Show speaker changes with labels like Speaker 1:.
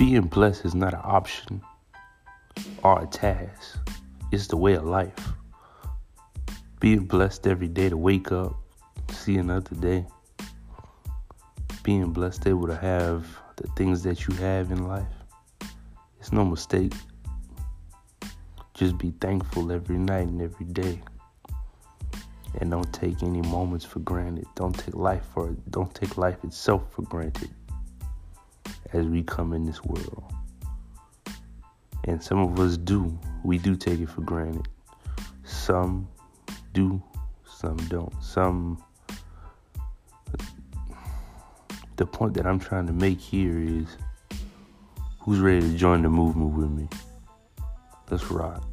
Speaker 1: Being blessed is not an option or a task, it's the way of life. Being blessed every day to wake up, see another day. Being blessed able to have the things that you have in life. It's no mistake. Just be thankful every night and every day. And don't take any moments for granted. Don't take life for don't take life itself for granted as we come in this world. And some of us do. We do take it for granted. Some do, some don't. Some. The point that I'm trying to make here is who's ready to join the movement with me? Let's rock.